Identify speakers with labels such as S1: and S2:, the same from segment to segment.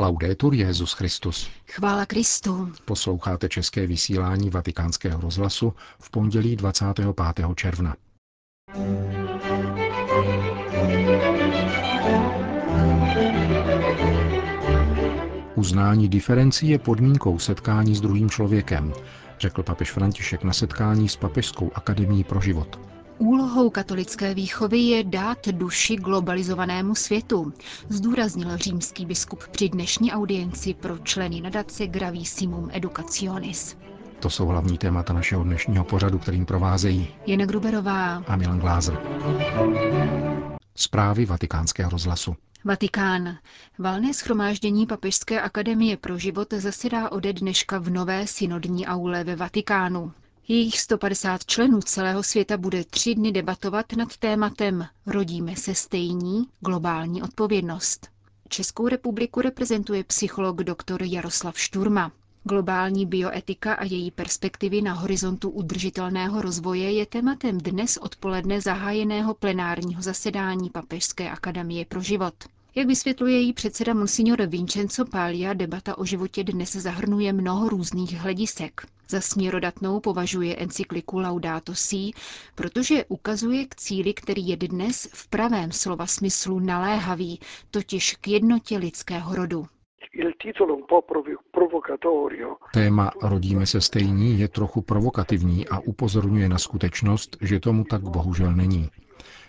S1: Laudetur Jezus Christus.
S2: Chvála Kristu.
S1: Posloucháte české vysílání Vatikánského rozhlasu v pondělí 25. června. Uznání diferencí je podmínkou setkání s druhým člověkem, řekl papež František na setkání s Papežskou akademií pro život.
S2: Úlohou katolické výchovy je dát duši globalizovanému světu, zdůraznil římský biskup při dnešní audienci pro členy nadace Gravissimum Educationis.
S1: To jsou hlavní témata našeho dnešního pořadu, kterým provázejí
S2: Jana Gruberová
S1: a Milan Glázer. Zprávy vatikánského rozhlasu.
S2: Vatikán. Valné schromáždění Papežské akademie pro život zasedá ode dneška v nové synodní aule ve Vatikánu. Jejich 150 členů celého světa bude tři dny debatovat nad tématem Rodíme se stejní, globální odpovědnost. Českou republiku reprezentuje psycholog dr. Jaroslav Šturma. Globální bioetika a její perspektivy na horizontu udržitelného rozvoje je tématem dnes odpoledne zahájeného plenárního zasedání Papežské akademie pro život. Jak vysvětluje její předseda Monsignor Vincenzo Paglia, debata o životě dnes zahrnuje mnoho různých hledisek. Za směrodatnou považuje encykliku Laudato Si, protože ukazuje k cíli, který je dnes v pravém slova smyslu naléhavý, totiž k jednotě lidského rodu.
S1: Téma Rodíme se stejní je trochu provokativní a upozorňuje na skutečnost, že tomu tak bohužel není.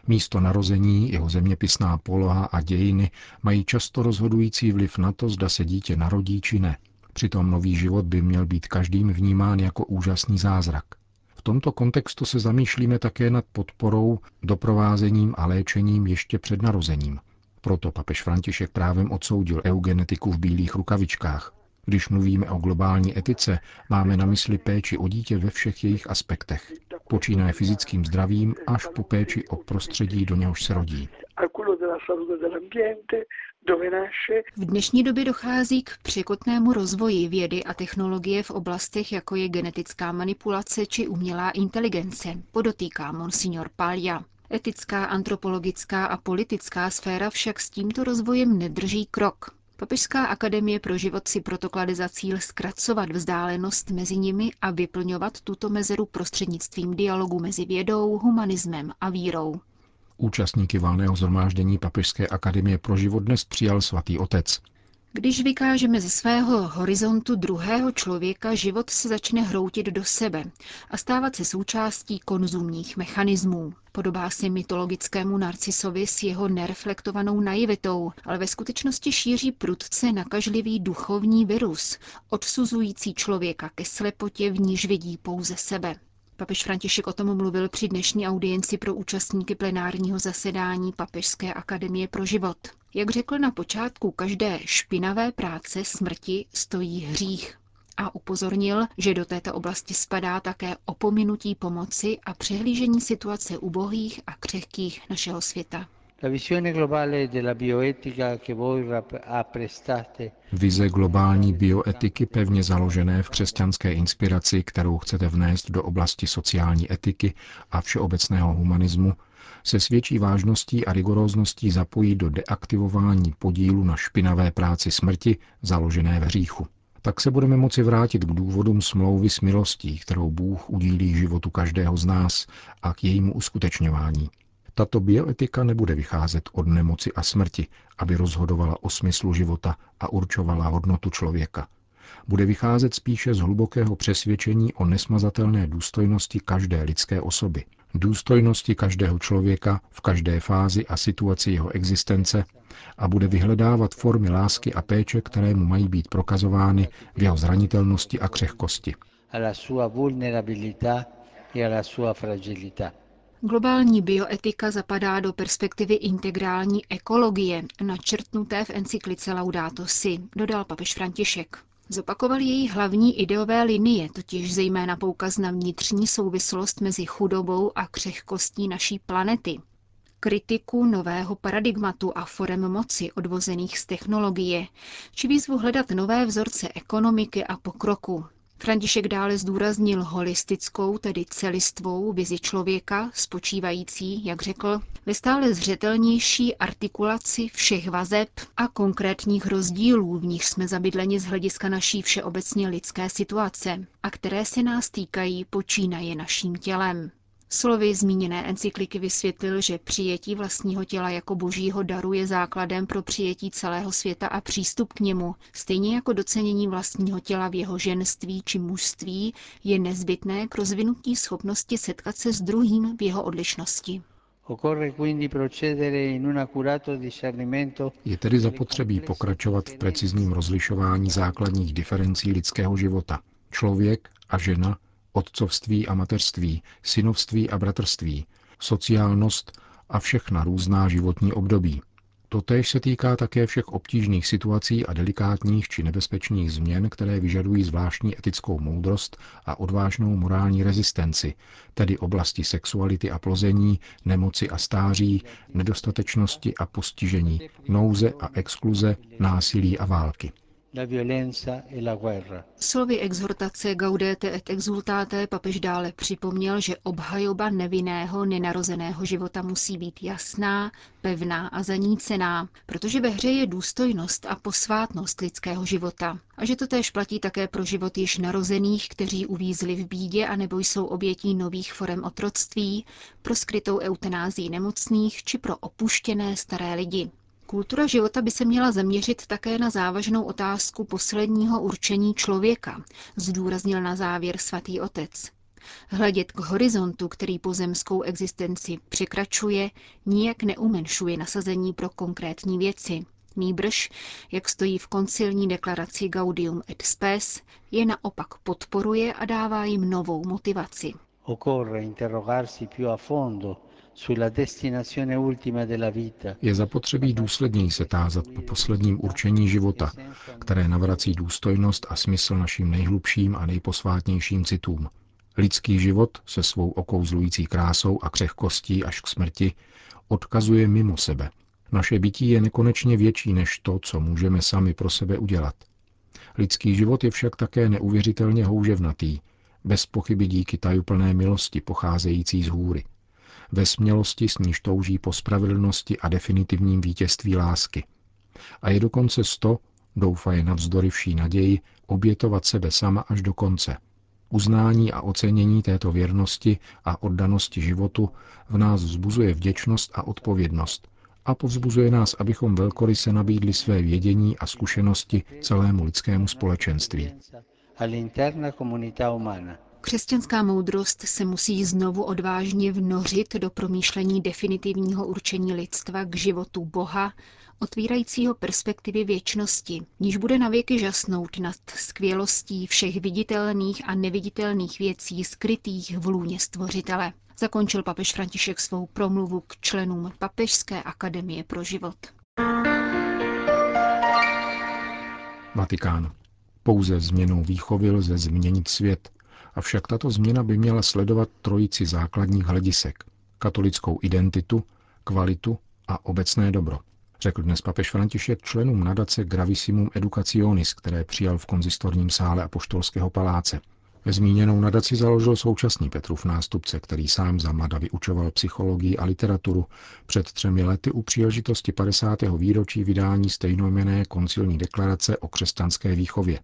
S1: Místo narození, jeho zeměpisná poloha a dějiny mají často rozhodující vliv na to, zda se dítě narodí či ne. Přitom nový život by měl být každým vnímán jako úžasný zázrak. V tomto kontextu se zamýšlíme také nad podporou, doprovázením a léčením ještě před narozením. Proto papež František právem odsoudil eugenetiku v bílých rukavičkách. Když mluvíme o globální etice, máme na mysli péči o dítě ve všech jejich aspektech. Počínaje fyzickým zdravím až po péči o prostředí, do něhož se rodí.
S2: V dnešní době dochází k překotnému rozvoji vědy a technologie v oblastech, jako je genetická manipulace či umělá inteligence, podotýká monsignor Paglia. Etická, antropologická a politická sféra však s tímto rozvojem nedrží krok. Papežská akademie pro život si proto klade za cíl zkracovat vzdálenost mezi nimi a vyplňovat tuto mezeru prostřednictvím dialogu mezi vědou, humanismem a vírou.
S1: Účastníky valného zhromáždění Papežské akademie pro život dnes přijal svatý otec.
S2: Když vykážeme ze svého horizontu druhého člověka, život se začne hroutit do sebe a stávat se součástí konzumních mechanismů. Podobá se mytologickému narcisovi s jeho nereflektovanou naivitou, ale ve skutečnosti šíří prudce nakažlivý duchovní virus, odsuzující člověka ke slepotě, v níž vidí pouze sebe. Papež František o tom mluvil při dnešní audienci pro účastníky plenárního zasedání Papežské akademie pro život. Jak řekl na počátku každé špinavé práce smrti stojí hřích a upozornil, že do této oblasti spadá také opominutí pomoci a přehlížení situace ubohých a křehkých našeho světa.
S1: Vize globální bioetiky pevně založené v křesťanské inspiraci, kterou chcete vnést do oblasti sociální etiky a všeobecného humanismu, se svědčí vážností a rigorózností zapojí do deaktivování podílu na špinavé práci smrti založené v hříchu. Tak se budeme moci vrátit k důvodům smlouvy s milostí, kterou Bůh udílí životu každého z nás a k jejímu uskutečňování. Tato bioetika nebude vycházet od nemoci a smrti, aby rozhodovala o smyslu života a určovala hodnotu člověka. Bude vycházet spíše z hlubokého přesvědčení o nesmazatelné důstojnosti každé lidské osoby, důstojnosti každého člověka v každé fázi a situaci jeho existence a bude vyhledávat formy lásky a péče, které mu mají být prokazovány v jeho zranitelnosti a křehkosti. Alla sua vulnerabilità
S2: e alla sua fragilità. Globální bioetika zapadá do perspektivy integrální ekologie, načrtnuté v encyklice Laudato Si, dodal papež František. Zopakoval její hlavní ideové linie, totiž zejména poukaz na vnitřní souvislost mezi chudobou a křehkostí naší planety, kritiku nového paradigmatu a forem moci odvozených z technologie, či výzvu hledat nové vzorce ekonomiky a pokroku, František dále zdůraznil holistickou, tedy celistvou vizi člověka, spočívající, jak řekl, ve stále zřetelnější artikulaci všech vazeb a konkrétních rozdílů, v nich jsme zabydleni z hlediska naší všeobecně lidské situace a které se nás týkají počínaje naším tělem. Slovy zmíněné encykliky vysvětlil, že přijetí vlastního těla jako božího daru je základem pro přijetí celého světa a přístup k němu, stejně jako docenění vlastního těla v jeho ženství či mužství je nezbytné k rozvinutí schopnosti setkat se s druhým v jeho odlišnosti.
S1: Je tedy zapotřebí pokračovat v precizním rozlišování základních diferencí lidského života. Člověk a žena otcovství a mateřství, synovství a bratrství, sociálnost a všechna různá životní období. Totéž se týká také všech obtížných situací a delikátních či nebezpečných změn, které vyžadují zvláštní etickou moudrost a odvážnou morální rezistenci, tedy oblasti sexuality a plození, nemoci a stáří, nedostatečnosti a postižení, nouze a exkluze, násilí a války.
S2: Slovy exhortace Gaudete et exultate papež dále připomněl, že obhajoba nevinného, nenarozeného života musí být jasná, pevná a zanícená, protože ve hře je důstojnost a posvátnost lidského života. A že to též platí také pro život již narozených, kteří uvízli v bídě a nebo jsou obětí nových forem otroctví, pro skrytou eutanázii nemocných či pro opuštěné staré lidi. Kultura života by se měla zaměřit také na závažnou otázku posledního určení člověka, zdůraznil na závěr svatý otec. Hledět k horizontu, který pozemskou existenci překračuje, nijak neumenšuje nasazení pro konkrétní věci. Nýbrž, jak stojí v koncilní deklaraci Gaudium et Spes, je naopak podporuje a dává jim novou motivaci.
S1: Je zapotřebí důsledněji se tázat po posledním určení života, které navrací důstojnost a smysl našim nejhlubším a nejposvátnějším citům. Lidský život se svou okouzlující krásou a křehkostí až k smrti odkazuje mimo sebe. Naše bytí je nekonečně větší než to, co můžeme sami pro sebe udělat. Lidský život je však také neuvěřitelně houževnatý, bez pochyby díky tajuplné milosti pocházející z hůry – ve smělosti, s níž touží po spravedlnosti a definitivním vítězství lásky. A je dokonce sto, doufaje navzdory vší naději, obětovat sebe sama až do konce. Uznání a ocenění této věrnosti a oddanosti životu v nás vzbuzuje vděčnost a odpovědnost a povzbuzuje nás, abychom velkoryse nabídli své vědění a zkušenosti celému lidskému společenství.
S2: Křesťanská moudrost se musí znovu odvážně vnořit do promýšlení definitivního určení lidstva k životu Boha, otvírajícího perspektivy věčnosti, níž bude navěky žasnout nad skvělostí všech viditelných a neviditelných věcí skrytých v lůně stvořitele. Zakončil papež František svou promluvu k členům Papežské akademie pro život.
S1: Vatikán. Pouze změnou výchovy lze změnit svět, Avšak tato změna by měla sledovat trojici základních hledisek. Katolickou identitu, kvalitu a obecné dobro. Řekl dnes papež František členům nadace Gravissimum Educationis, které přijal v konzistorním sále Apoštolského paláce. Zmíněnou nadaci založil současný Petrův nástupce, který sám za mlada vyučoval psychologii a literaturu před třemi lety u příležitosti 50. výročí vydání stejnojmené koncilní deklarace o křesťanské výchově.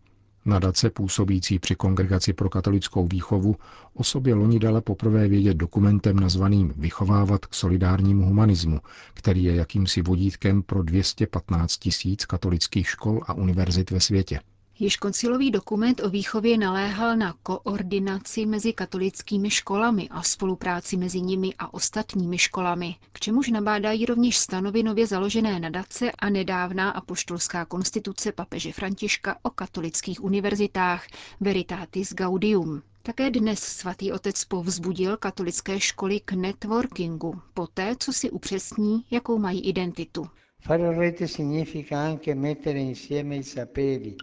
S1: Nadace působící při Kongregaci pro katolickou výchovu o sobě loni dala poprvé vědět dokumentem nazvaným Vychovávat k solidárnímu humanismu, který je jakýmsi vodítkem pro 215 tisíc katolických škol a univerzit ve světě.
S2: Již koncilový dokument o výchově naléhal na koordinaci mezi katolickými školami a spolupráci mezi nimi a ostatními školami, k čemuž nabádají rovněž stanovy nově založené nadace a nedávná apoštolská konstituce papeže Františka o katolických univerzitách Veritatis Gaudium. Také dnes svatý otec povzbudil katolické školy k networkingu, poté co si upřesní, jakou mají identitu.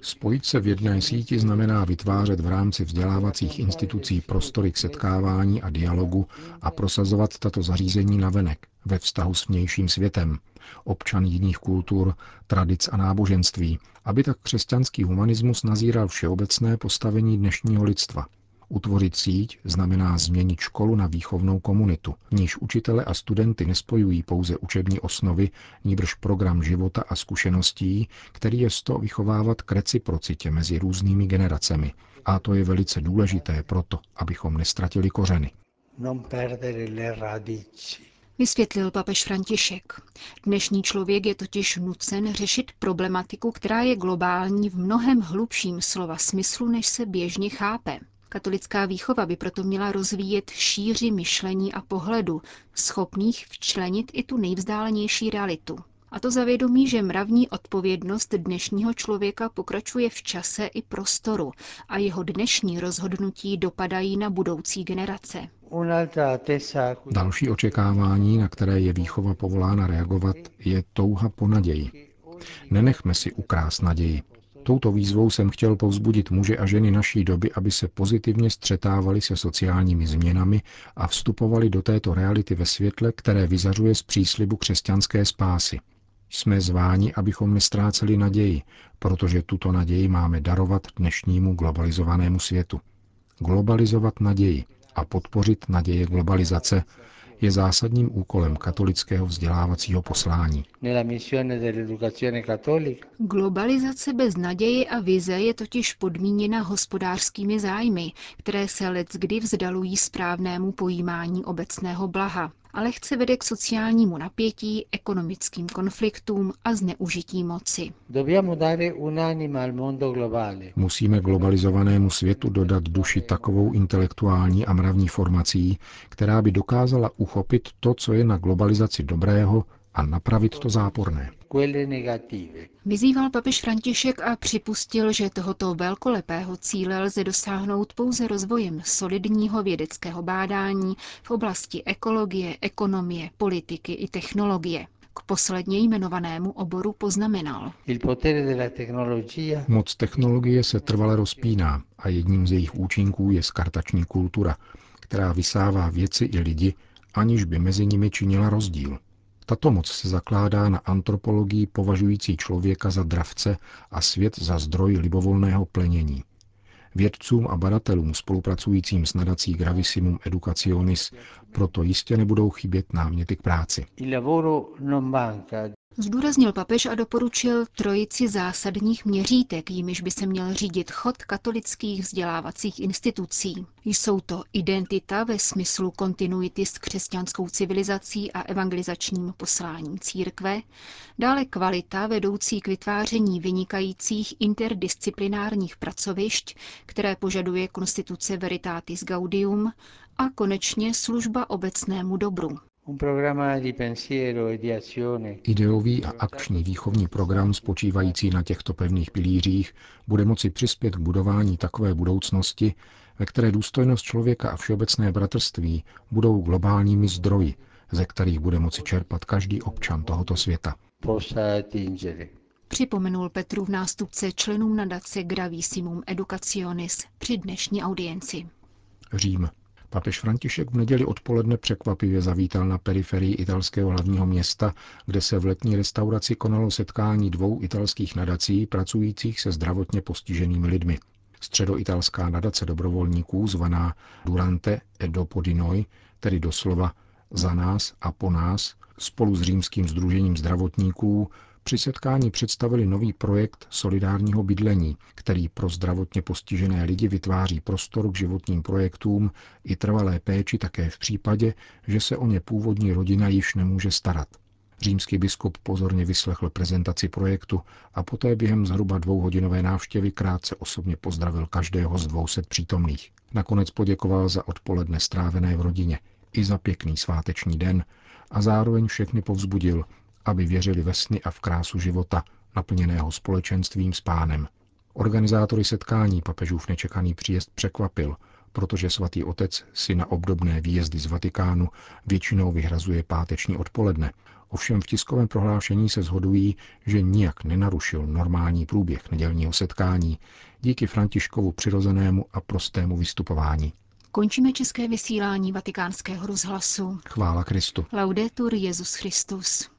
S1: Spojit se v jedné síti znamená vytvářet v rámci vzdělávacích institucí prostory k setkávání a dialogu a prosazovat tato zařízení navenek, ve vztahu s vnějším světem, občan jiných kultur, tradic a náboženství, aby tak křesťanský humanismus nazíral všeobecné postavení dnešního lidstva – Utvořit síť znamená změnit školu na výchovnou komunitu, v níž učitele a studenty nespojují pouze učební osnovy, níbrž program života a zkušeností, který je sto vychovávat k reciprocitě mezi různými generacemi. A to je velice důležité proto, abychom nestratili kořeny.
S2: Vysvětlil papež František. Dnešní člověk je totiž nucen řešit problematiku, která je globální v mnohem hlubším slova smyslu, než se běžně chápe. Katolická výchova by proto měla rozvíjet šíři myšlení a pohledu, schopných včlenit i tu nejvzdálenější realitu. A to zavědomí, že mravní odpovědnost dnešního člověka pokračuje v čase i prostoru a jeho dnešní rozhodnutí dopadají na budoucí generace.
S1: Další očekávání, na které je výchova povolána reagovat, je touha po naději. Nenechme si ukrást naději. Touto výzvou jsem chtěl povzbudit muže a ženy naší doby, aby se pozitivně střetávali se sociálními změnami a vstupovali do této reality ve světle, které vyzařuje z příslibu křesťanské spásy. Jsme zváni, abychom nestráceli naději, protože tuto naději máme darovat dnešnímu globalizovanému světu. Globalizovat naději a podpořit naděje globalizace, je zásadním úkolem katolického vzdělávacího poslání.
S2: Globalizace bez naděje a vize je totiž podmíněna hospodářskými zájmy, které se leckdy vzdalují správnému pojímání obecného blaha ale chce vede k sociálnímu napětí, ekonomickým konfliktům a zneužití moci.
S1: Musíme globalizovanému světu dodat duši takovou intelektuální a mravní formací, která by dokázala uchopit to, co je na globalizaci dobrého a napravit to záporné.
S2: Vyzýval papež František a připustil, že tohoto velkolepého cíle lze dosáhnout pouze rozvojem solidního vědeckého bádání v oblasti ekologie, ekonomie, politiky i technologie. K posledně jmenovanému oboru poznamenal.
S1: Moc technologie se trvale rozpíná a jedním z jejich účinků je skartační kultura, která vysává věci i lidi, aniž by mezi nimi činila rozdíl. Tato moc se zakládá na antropologii považující člověka za dravce a svět za zdroj libovolného plenění. Vědcům a badatelům spolupracujícím s nadací Gravissimum Educationis proto jistě nebudou chybět náměty k práci.
S2: Zdůraznil papež a doporučil trojici zásadních měřítek, jimiž by se měl řídit chod katolických vzdělávacích institucí. Jsou to identita ve smyslu kontinuity s křesťanskou civilizací a evangelizačním posláním církve, dále kvalita vedoucí k vytváření vynikajících interdisciplinárních pracovišť, které požaduje konstituce Veritatis Gaudium, a konečně služba obecnému dobru.
S1: E Ideový a akční výchovní program spočívající na těchto pevných pilířích bude moci přispět k budování takové budoucnosti, ve které důstojnost člověka a všeobecné bratrství budou globálními zdroji, ze kterých bude moci čerpat každý občan tohoto světa.
S2: Připomenul Petru v nástupce členům nadace Gravissimum Educationis při dnešní audienci.
S1: Řím. Papež František v neděli odpoledne překvapivě zavítal na periferii italského hlavního města, kde se v letní restauraci konalo setkání dvou italských nadací pracujících se zdravotně postiženými lidmi. Středoitalská nadace dobrovolníků zvaná Durante e dopo di tedy doslova za nás a po nás, spolu s římským združením zdravotníků při setkání představili nový projekt solidárního bydlení, který pro zdravotně postižené lidi vytváří prostor k životním projektům i trvalé péči také v případě, že se o ně původní rodina již nemůže starat. Římský biskup pozorně vyslechl prezentaci projektu a poté během zhruba dvouhodinové návštěvy krátce osobně pozdravil každého z dvouset přítomných. Nakonec poděkoval za odpoledne strávené v rodině i za pěkný sváteční den a zároveň všechny povzbudil, aby věřili ve sny a v krásu života, naplněného společenstvím s pánem. Organizátory setkání papežův nečekaný příjezd překvapil, protože svatý otec si na obdobné výjezdy z Vatikánu většinou vyhrazuje páteční odpoledne. Ovšem v tiskovém prohlášení se zhodují, že nijak nenarušil normální průběh nedělního setkání díky Františkovu přirozenému a prostému vystupování.
S2: Končíme české vysílání vatikánského rozhlasu.
S1: Chvála Kristu.
S2: Laudetur Jezus Christus.